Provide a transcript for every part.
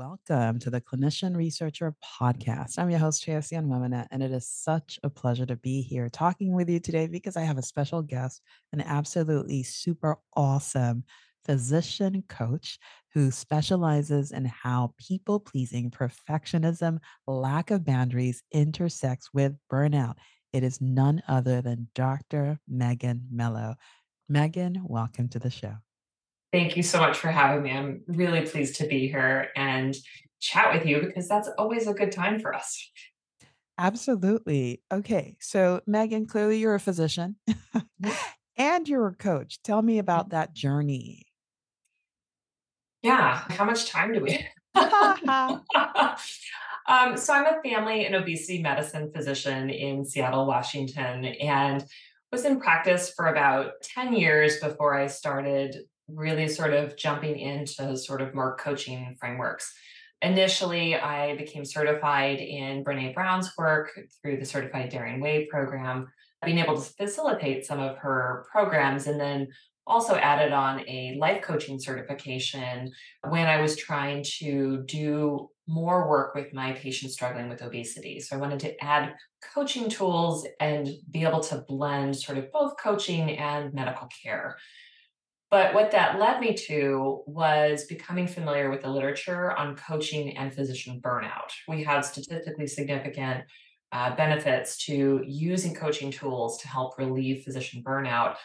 Welcome to the Clinician Researcher Podcast. I'm your host, Chelsea Onwuemene, and it is such a pleasure to be here talking with you today because I have a special guest, an absolutely super awesome physician coach who specializes in how people pleasing, perfectionism, lack of boundaries intersects with burnout. It is none other than Dr. Megan Melo. Megan, welcome to the show. Thank you so much for having me. I'm really pleased to be here and chat with you because that's always a good time for us. Absolutely. Okay. So, Megan, clearly you're a physician and you're a coach. Tell me about mm-hmm. that journey. Yeah. How much time do we um, so, I'm a family and obesity medicine physician in Seattle, Washington, and was in practice for about 10 years before I started really sort of jumping into sort of more coaching frameworks. Initially, I became certified in Brene Brown's work through the Certified Daring Way program, being able to facilitate some of her programs, and then also added on a life coaching certification when I was trying to do more work with my patients struggling with obesity. So I wanted to add coaching tools and be able to blend sort of both coaching and medical care. But what that led me to was becoming familiar with the literature on coaching and physician burnout. We have statistically significant uh, benefits to using coaching tools to help relieve physician burnout.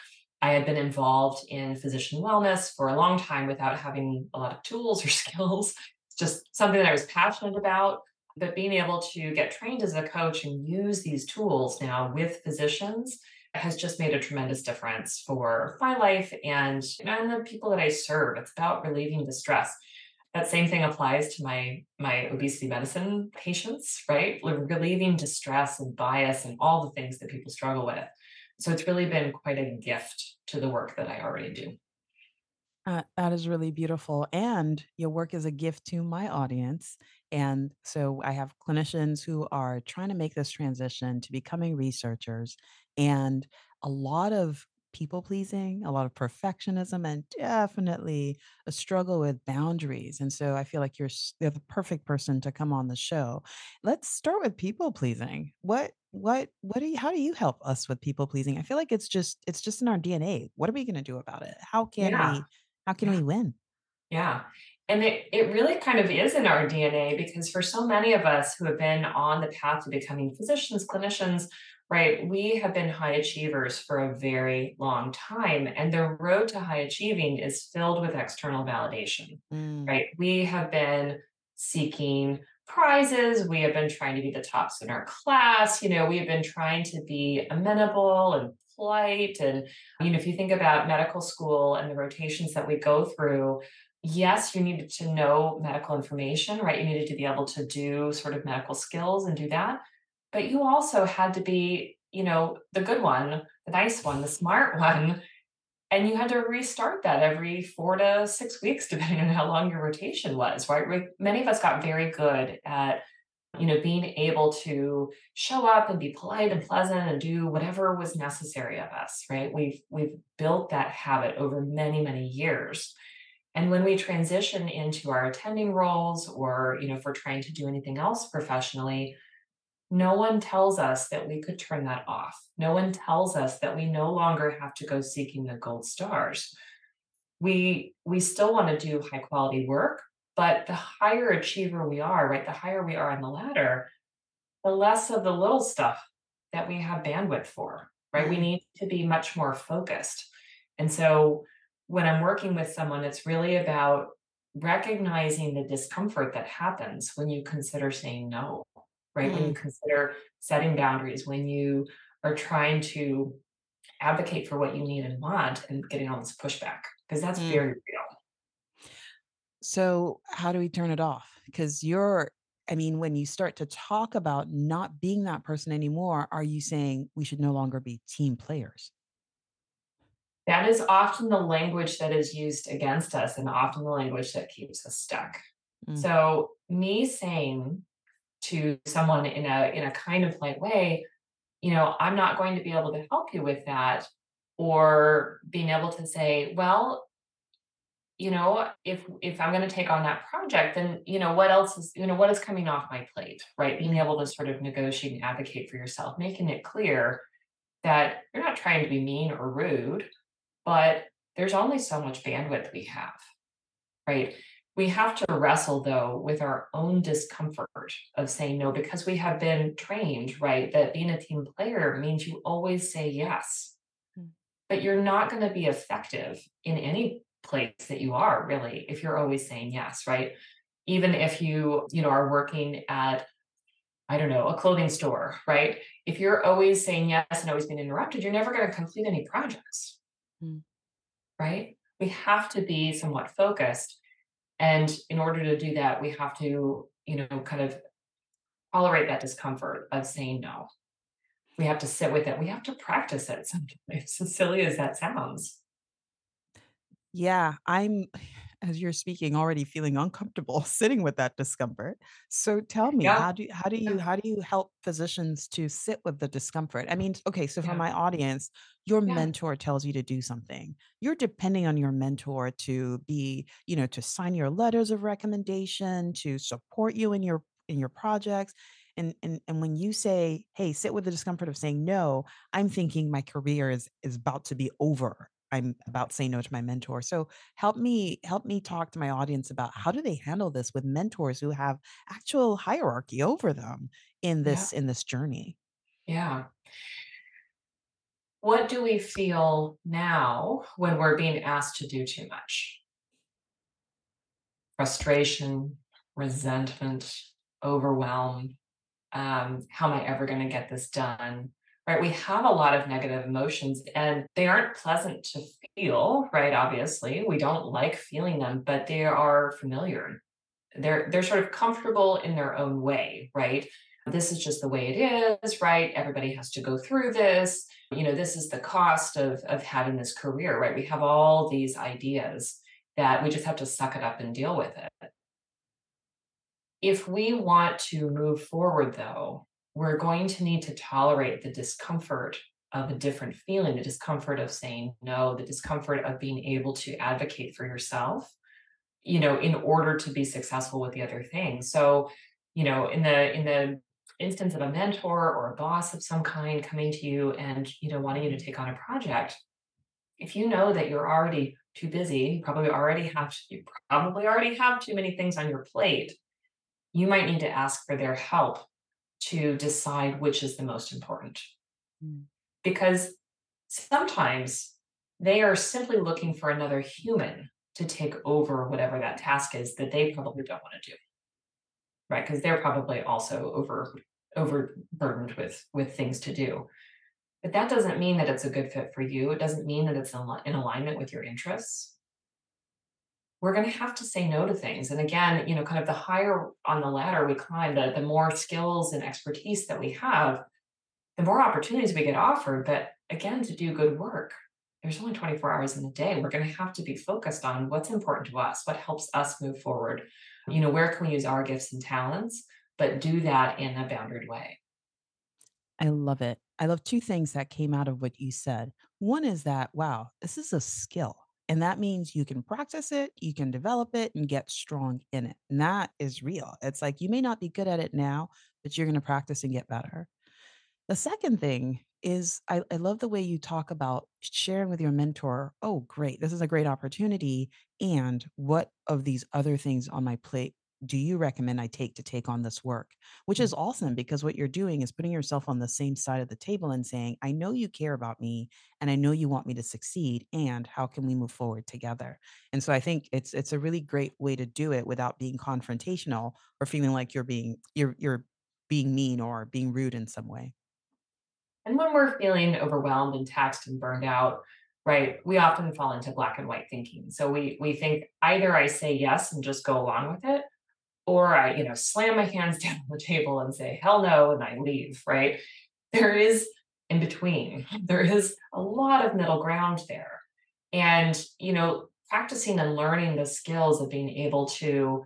I had been involved in physician wellness for a long time without having a lot of tools or skills. Just something that I was passionate about. But being able to get trained as a coach and use these tools now with physicians has just made a tremendous difference for my life and, and the people that I serve. It's about relieving the stress. That same thing applies to my my obesity medicine patients, right? Relieving distress and bias and all the things that people struggle with. So it's really been quite a gift to the work that I already do. Uh, that is really beautiful. And your work is a gift to my audience. And so I have clinicians who are trying to make this transition to becoming researchers and a lot of people pleasing, a lot of perfectionism, and definitely a struggle with boundaries. And so I feel like you're you're the perfect person to come on the show. Let's start with people pleasing. What what what do you how do you help us with people pleasing? I feel like it's just it's just in our DNA. What are we going to do about it? How can yeah. we how can yeah. we win? Yeah. And it, it really kind of is in our DNA because for so many of us who have been on the path to becoming physicians, clinicians, right? We have been high achievers for a very long time, and the road to high achieving is filled with external validation, mm. right? We have been seeking prizes, we have been trying to be the tops in our class, you know, we have been trying to be amenable and polite. And, you know, if you think about medical school and the rotations that we go through, yes, you needed to know medical information, right? You needed to be able to do sort of medical skills and do that but you also had to be, you know, the good one, the nice one, the smart one. And you had to restart that every four to six weeks, depending on how long your rotation was, right? Many of us got very good at, you know, being able to show up and be polite and pleasant and do whatever was necessary of us, right? We've we've built that habit over many, many years. And when we transition into our attending roles or, you know, if we're trying to do anything else professionally, no one tells us that we could turn that off. No one tells us that we no longer have to go seeking the gold stars. We we still want to do high quality work, But the higher achiever we are, right, the higher we are on the ladder, the less of the little stuff that we have bandwidth for, right? We mm-hmm. need to be much more focused. And so when I'm working with someone, it's really about recognizing the discomfort that happens when you consider saying no, right? When you Mm. consider setting boundaries, when you are trying to advocate for what you need and want and getting all this pushback, because that's Mm. very real. So, how do we turn it off? Because you're, I mean, when you start to talk about not being that person anymore, are you saying we should no longer be team players? That is often the language that is used against us and often the language that keeps us stuck. Mm. So me saying to someone in a in a kind of light way, you know, I'm not going to be able to help you with that, or being able to say, well, you know, if if I'm going to take on that project, then you know what else is, you know, what is coming off my plate, right? Being able to sort of negotiate and advocate for yourself, making it clear that you're not trying to be mean or rude, but there's only so much bandwidth we have, right? We have to wrestle though with our own discomfort of saying no because we have been trained, right? That being a team player means you always say yes, Mm. but you're not going to be effective in any place that you are really if you're always saying yes, right? Even if you, you know, are working at I don't know, a clothing store, right? If you're always saying yes and always being interrupted, you're never going to complete any projects Mm. right? We have to be somewhat focused. And in order to do that, we have to, you know, kind of tolerate that discomfort of saying no. We have to sit with it. We have to practice it sometimes, as silly as that sounds. Yeah, I'm, as you're speaking, already feeling uncomfortable sitting with that discomfort. So tell me, Yeah. how do how do you how do you help physicians to sit with the discomfort? I mean, okay, so for Yeah. my audience, your Yeah. mentor tells you to do something. You're depending on your mentor to be, you know, to sign your letters of recommendation, to support you in your in your projects. And and and when you say, "Hey, sit with the discomfort of saying no," I'm thinking my career is is about to be over. I'm about to say no to my mentor. So help me help me talk to my audience about how do they handle this with mentors who have actual hierarchy over them in Yeah. this in this journey. Yeah. What do we feel now when we're being asked to do too much? Frustration, resentment, overwhelm. um, how am I ever going to get this done? Right. We have a lot of negative emotions and they aren't pleasant to feel, right? Obviously, we don't like feeling them, but they are familiar. They're they're sort of comfortable in their own way, right? This is just the way it is, right? Everybody has to go through this. You know, this is the cost of of having this career, right? We have all these ideas that we just have to suck it up and deal with it. If we want to move forward, though, we're going to need to tolerate the discomfort of a different feeling, the discomfort of saying no, the discomfort of being able to advocate for yourself, you know, in order to be successful with the other things. So, you know, in the in the instance of a mentor or a boss of some kind coming to you and, you know, wanting you to mm-hmm. take on a project, if you know that you're already too busy, you probably already have you probably already have too many things on your plate you might need to ask for their help to decide which is the most important. Mm. Because sometimes they are simply looking for another human to take over whatever that task is that they probably don't want to do, right? Because they're probably also over overburdened with with things to do. But that doesn't mean that it's a good fit for you. It doesn't mean that it's in, in alignment with your interests we're going to have to say no to things. And again, you know, kind of the higher on the ladder we climb, the, the more skills and expertise that we have, the more opportunities we get offered. But again, to do good work, there's only 24 hours in a day. We're going to have to be focused on what's important to us, what helps us move forward. You know, where can we use our gifts and talents, but do that in a bounded way? I love it. I love 2 things that came out of what you said. One is that, wow, this is a skill, and that means you can practice it, you can develop it, and get strong in it, and that is real. It's like you may not be good at it now, but you're gonna practice and get better. The second thing is I, I love the way you talk about sharing with your mentor, oh, great, this is a great opportunity. And what of these other things on my plate do you recommend I take to take on this work? Which Mm. is awesome because what you're doing is putting yourself on the same side of the table and saying, I know you care about me and I know you want me to succeed. And how can we move forward together? And so I think it's it's a really great way to do it without being confrontational or feeling like you're being you're you're being mean or being rude in some way. And when we're feeling overwhelmed and taxed and burned out, right, we often fall into black and white thinking. So we we think either I say yes and just go along with it, or I, you know, slam my hands down on the table and say hell no and I leave, right? There is in between. There is a lot of middle ground there. And, you know, practicing and learning the skills of being able to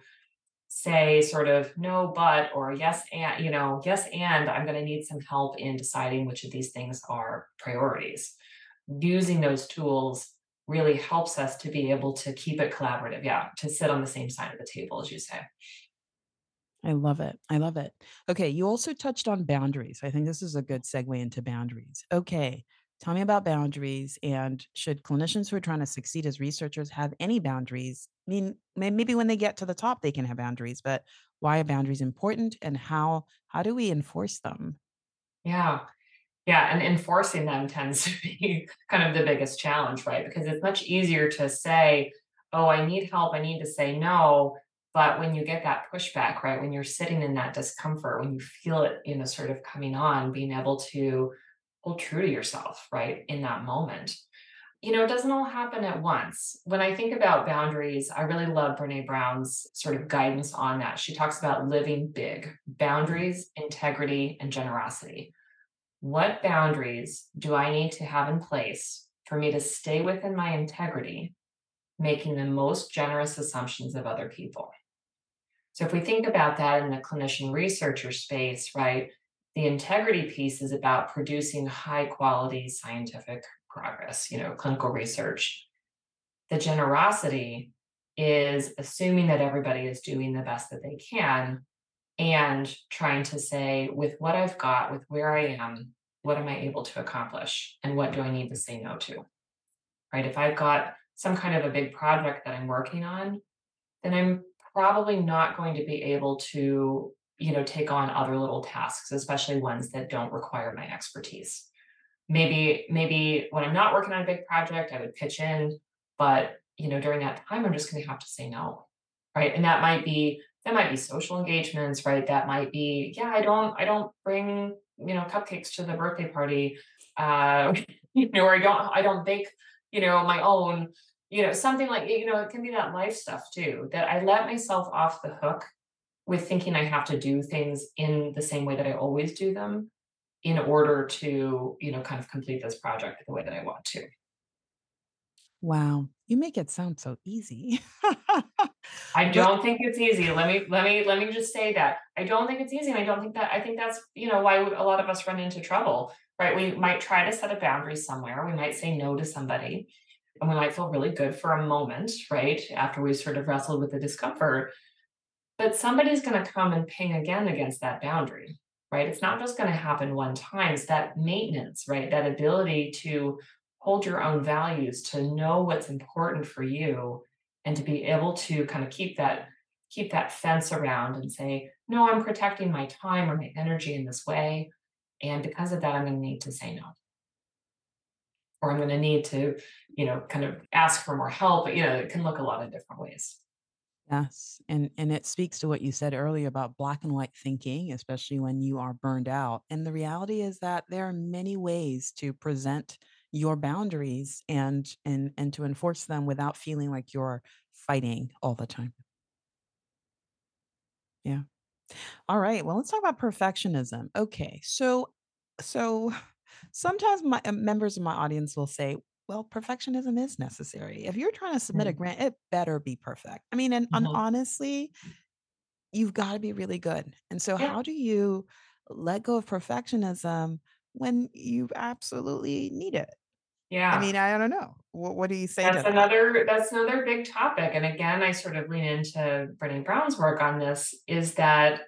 say sort of no but or yes and you know yes and i'm going to need some help in deciding which of these things are priorities using those tools really helps us to be able to keep it collaborative yeah to sit on the same side of the table as you say I love it. I love it. Okay, you also touched on boundaries. I think this is a good segue into boundaries. Okay, tell me about boundaries and should clinicians who are trying to succeed as researchers have any boundaries? I mean, maybe when they get to the top they can have boundaries, but why are boundaries important and how how do we enforce them? yeah yeah and enforcing them tends to be kind of the biggest challenge right because it's much easier to say oh i need help i need to say no but when you get that pushback right when you're sitting in that discomfort when you feel it you know sort of coming on being able to hold true to yourself right in that moment you know, it doesn't all happen at once. When I think about boundaries, I really love Brene Brown's sort of guidance on that. She talks about living big, boundaries, integrity, and generosity. What boundaries do I need to have in place for me to stay within my integrity, making the most generous assumptions of other people? So, if we think about that in the clinician researcher space, right, the integrity piece is about producing high quality scientific progress, you know, clinical research the generosity is assuming that everybody is doing the best that they can and trying to say, with what I've got, with where I am, what am I able to accomplish? And what do I need to say no to? Right. If I've got some kind of a big project that I'm working on, then I'm probably not going to be able to, you know, take on other little tasks, especially ones that don't require my expertise maybe maybe when I'm not working on a big project, I would pitch in, but you know, during that time, I'm just going to have to say no, right? And that might be that might be social engagements, right? That might be yeah, I don't I don't bring you know cupcakes to the birthday party, uh, you know, or I don't I don't bake you know my own, you know, something like you know, it can be that life stuff too. That I let myself off the hook with thinking I have to do things in the same way that I always do them in order to, you know, kind of complete this project the way that I want to. Wow, you make it sound so easy. I don't think it's easy. Let me let me let me just say that. I don't think it's easy, and I don't think that I think that's, you know, why a lot of us run into trouble, right? We might try to set a boundary somewhere. We might say no to somebody, and we might feel really good for a moment, right? After we sort of wrestled with the discomfort. But somebody's going to come and ping again against that boundary, right? It's not just going to happen one time. It's that maintenance, right? That ability to hold your own values, to know what's important for you, and to be able to kind of keep that keep that fence around and say, no, I'm protecting my time or my energy in this way. And because of that, I'm going to need to say no. Or I'm going to need to, you know, kind of ask for more help. You know, it can look a lot of different ways. Yes, and and it speaks to what you said earlier about black and white thinking, especially when you are burned out. And the reality is that there are many ways to present your boundaries and and and to enforce them without feeling like you're fighting all the time. Yeah. All right. Well, let's talk about perfectionism. Okay. So so sometimes my uh, members of my audience will say, well, perfectionism is necessary. If you're trying to submit a Mm, grant, it better be perfect. I mean, and, and mhm. honestly, You've gotta be really good. And so Yeah. how do you let go of perfectionism when you absolutely need it? Yeah. I mean, I don't know. What what do you say That's to that? another that's another big topic, and again, I sort of lean into Brené Brown's work on this, is that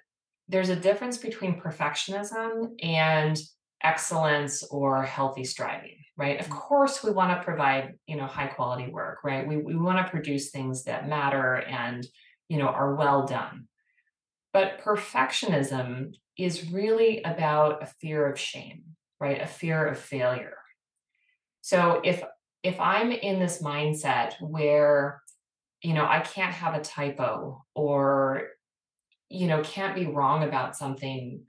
there's a difference between perfectionism and excellence or healthy striving right? Of mm. course we want to provide you know high quality work right? We, we want to produce things that matter and you know are well done. But perfectionism is really about a fear of shame right? A fear of failure. So if if i'm in this mindset where you know i can't have a typo or you know can't be wrong about something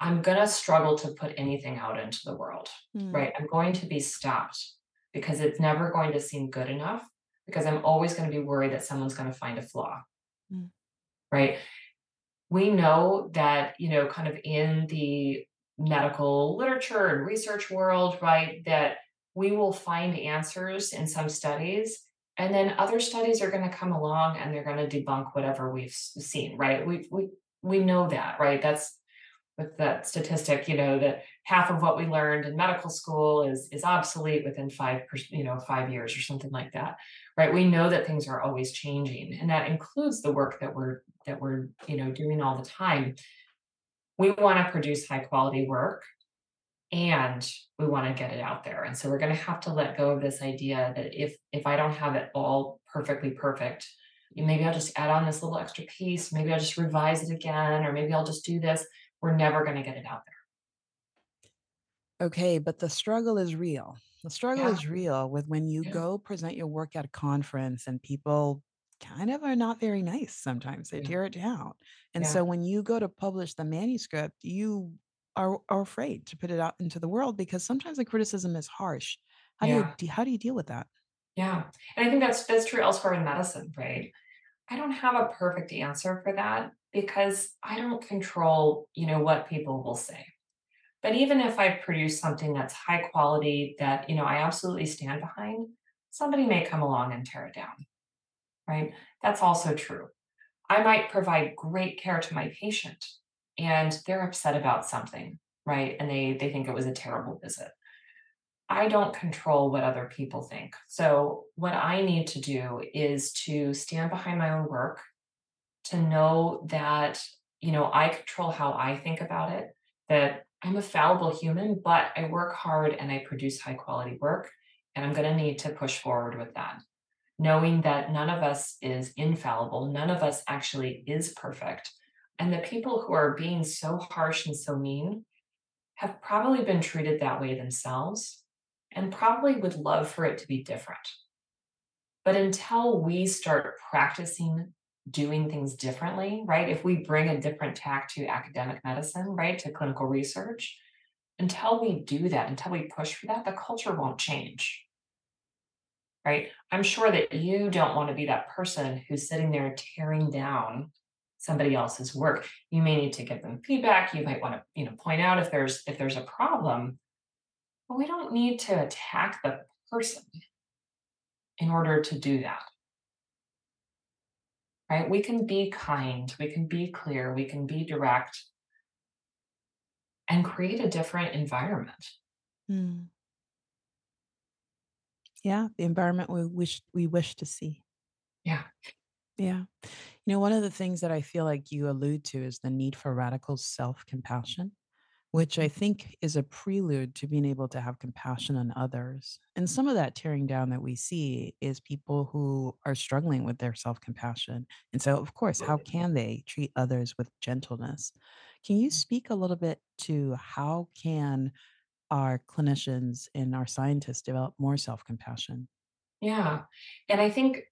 I'm going to struggle to put anything out into the world, mm. right? I'm going to be stopped because it's never going to seem good enough because I'm always going to be worried that someone's going to find a flaw, mm. right? We know that, you know, kind of in the medical literature and research world, right, that we will find answers in some studies and then other studies are going to come along and they're going to debunk whatever we've seen right we we we know that right that's with that statistic, you know, that half of what we learned in medical school is is obsolete within five, you know, five years or something like that, right? We know that things are always changing, and that includes the work that we're that we're you know doing all the time. We want to produce high quality work, and we want to get it out there, and so we're going to have to let go of this idea that if if I don't have it all perfectly perfect, maybe I'll just add on this little extra piece, maybe I'll just revise it again, or maybe I'll just do this we're never going to get it out there. Okay, but the struggle is real. The struggle Yeah. is real with when you Yeah. go present your work at a conference and people kind of are not very nice sometimes. They Yeah. tear it down. And so when you go to publish the manuscript, you are, are afraid to put it out into the world because sometimes the criticism is harsh. How do you how do you deal with that? Yeah. And I think that's that's true elsewhere in medicine, right? I don't have a perfect answer for that because I don't control, you know, what people will say. But even if I produce something that's high quality that, you know, I absolutely stand behind, somebody may come along and tear it down. Right? That's also true. I might provide great care to my patient and they're upset about something, right? And they they think it was a terrible visit. I don't control what other people think. So what I need to do is to stand behind my own work to know that, you know, I control how I think about it, that I'm a fallible human, but I work hard and I produce high quality work. And I'm going to need to push forward with that. Knowing that none of us is infallible, none of us actually is perfect. And the people who are being so harsh and so mean have probably been treated that way themselves and probably would love for it to be different. But until we start practicing doing things differently, right? If we bring a different tack to academic medicine, right, to clinical research, until we do that, until we push for that, the culture won't change. Right? I'm sure that you don't want to be that person who's sitting there tearing down somebody else's work. You may need to give them feedback. You might want to, you know, point out if there's if there's a problem. But we don't need to attack the person in order to do that right? We can be kind, we can be clear, we can be direct and create a different environment. Mm. Yeah, the environment we wish we wish to see. Yeah. Yeah. You know, one of the things that I feel like you allude to is the need for radical self compassion which I think is a prelude to being able to have compassion on others. And some of that tearing down that we see is people who are struggling with their self compassion. And so, of course, how can they treat others with gentleness? Can you speak a little bit to how can our clinicians and our scientists develop more self compassion? Yeah. And I think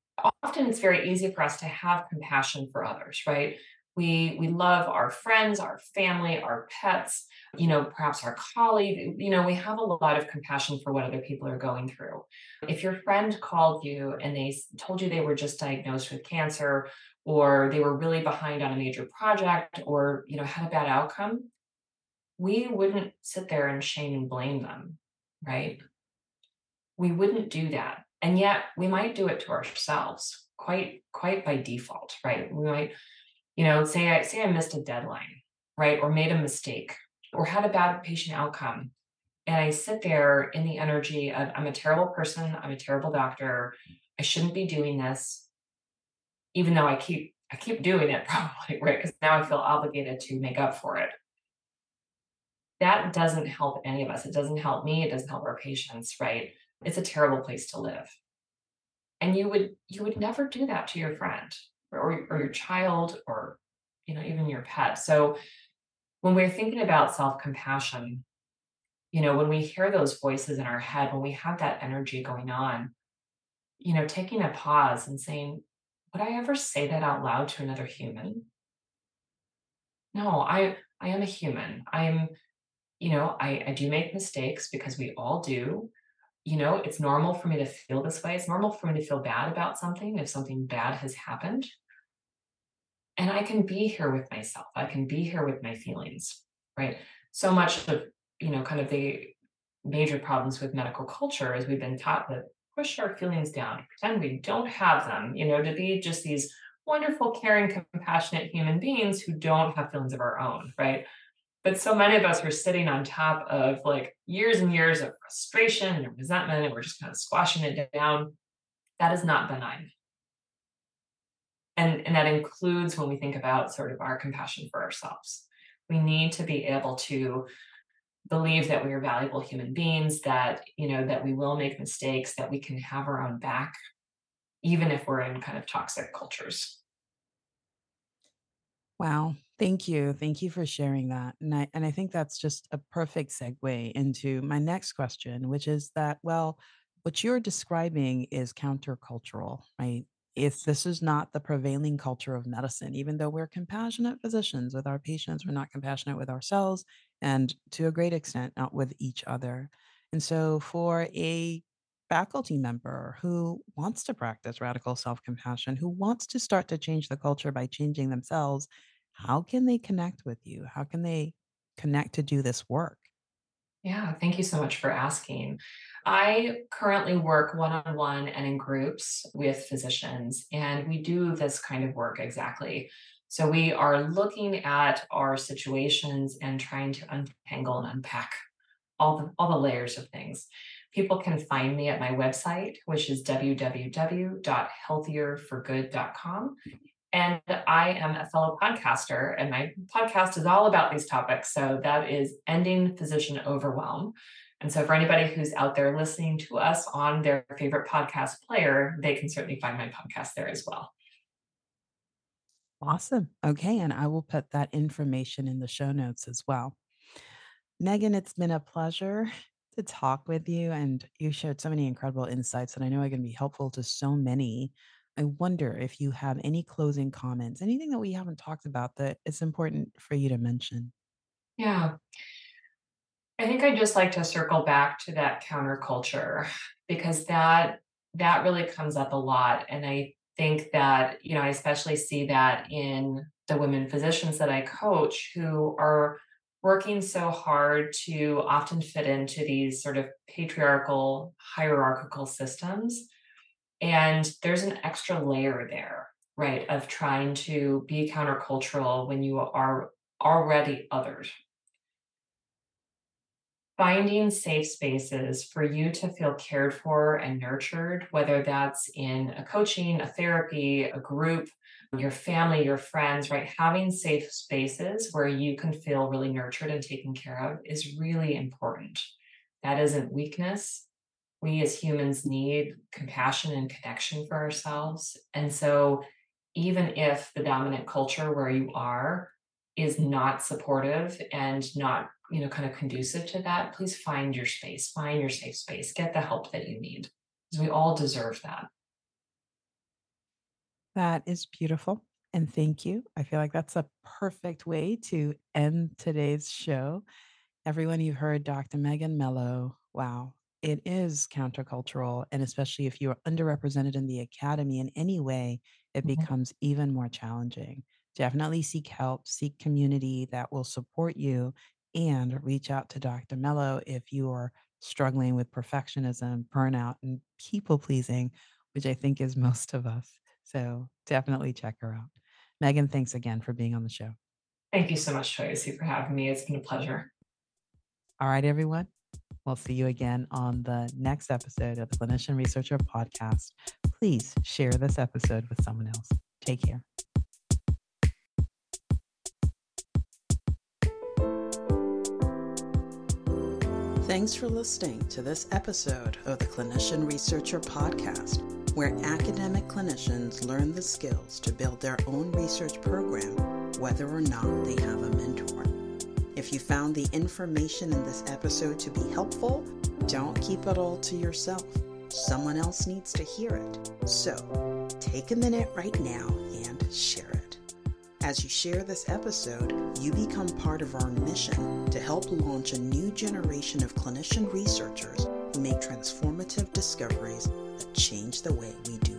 often it's very easy for us to have compassion for others, right? We we love our friends, our family, our pets, you know, perhaps our colleague. You know, we have a lot of compassion for what other people are going through. If your friend called you and they told you they were just diagnosed with cancer or they were really behind on a major project or, you know, had a bad outcome, we wouldn't sit there and shame and blame them, right? We wouldn't do that. And yet we might do it to ourselves quite quite by default, right? We might you know, say I say I missed a deadline, right? Or made a mistake or had a bad patient outcome. And I sit there in the energy of I'm a terrible person, I'm a terrible doctor, I shouldn't be doing this, even though I keep I keep doing it probably, right? Because now I feel obligated to make up for it. that doesn't help any of us. It doesn't help me. It doesn't help our patients, right? It's a terrible place to live. And you would you would never do that to your friend or, or your child or you know even your pet. So when we're thinking about self-compassion, you know, when we hear those voices in our head, when we have that energy going on, you know, taking a pause and saying, would I ever say that out loud to another human? No, I I am a human. I'm, you know, I, I do make mistakes because we all do. You know, it's normal for me to feel this way. It's normal for me to feel bad about something if something bad has happened. And I can be here with myself. I can be here with my feelings, right? So much of, you know, kind of the major problems with medical culture is we've been taught to push our feelings down, pretend we don't have them, you know, to be just these wonderful, caring, compassionate human beings who don't have feelings of our own, right? But so many of us are sitting on top of like years and years of frustration and resentment, and we're just kind of squashing it down. That is not benign. And, and that includes when we think about sort of our compassion for ourselves. We need to be able to believe that we are valuable human beings, that, you know, that we will make mistakes, that we can have our own back, even if we're in kind of toxic cultures. Wow. Thank you. Thank you for sharing that. And I and I think that's just a perfect segue into my next question, which is that, well, what you're describing is countercultural, right? If this is not the prevailing culture of medicine, even though we're compassionate physicians with our patients, we're not compassionate with ourselves and to a great extent, not with each other. And so for a faculty member who wants to practice radical self compassion, who wants to start to change the culture by changing themselves, how can they connect with you? How can they connect to do this work? Yeah, thank you so much for asking. I currently work one on one and in groups with physicians, and we do this kind of work exactly. So we are looking at our situations and trying to untangle and unpack all the all the layers of things. People can find me at my website, which is www.healthierforgood.com. And I am a fellow podcaster, and my podcast is all about these topics. So that is ending physician overwhelm. And so, for anybody who's out there listening to us on their favorite podcast player, they can certainly find my podcast there as well. Awesome. Okay. And I will put that information in the show notes as well. Megan, it's been a pleasure to talk with you, and you shared so many incredible insights that I know are going to be helpful to so many. I wonder if you have any closing comments, anything that we haven't talked about that is important for you to mention. Yeah. I think I'd just like to circle back to that counterculture because that that really comes up a lot. And I think that, you know, I especially see that in the women physicians that I coach who are working so hard to often fit into these sort of patriarchal, hierarchical systems. And there's an extra layer there, right, of trying to be countercultural when you are already othered, finding safe spaces for you to feel cared for and nurtured, whether that's in a coaching, a therapy, a group, your family, your friends, right? Having safe spaces where you can feel really nurtured and taken care of is really important. That isn't weakness. We as humans need compassion and connection for ourselves. And so, even if the dominant culture where you are is not supportive and not you know kind of conducive to that please find your space find your safe space get the help that you need because we all deserve that. That is beautiful and thank you. I feel like that's a perfect way to end today's show. Everyone you've heard dr megan melo. Wow it is countercultural and especially if you are underrepresented in the academy in any way it mm-hmm. becomes even more challenging definitely seek help seek community that will support you and reach out to Dr. Melo if you are struggling with perfectionism, burnout, and people pleasing, which I think is most of us. So definitely check her out. Megan, thanks again for being on the show. Thank you so much, Tracy, for having me. It's been a pleasure. All right, everyone. We'll see you again on the next episode of the Clinician Researcher Podcast. Please share this episode with someone else. Take care. Thanks for listening to this episode of the Clinician Researcher Podcast, where academic clinicians learn the skills to build their own research program, whether or not they have a mentor. If you found the information in this episode to be helpful, don't keep it all to yourself. Someone else needs to hear it. So take a minute right now and share it. As you share this episode, you become part of our mission to help launch a new generation of clinician researchers who make transformative discoveries that change the way we do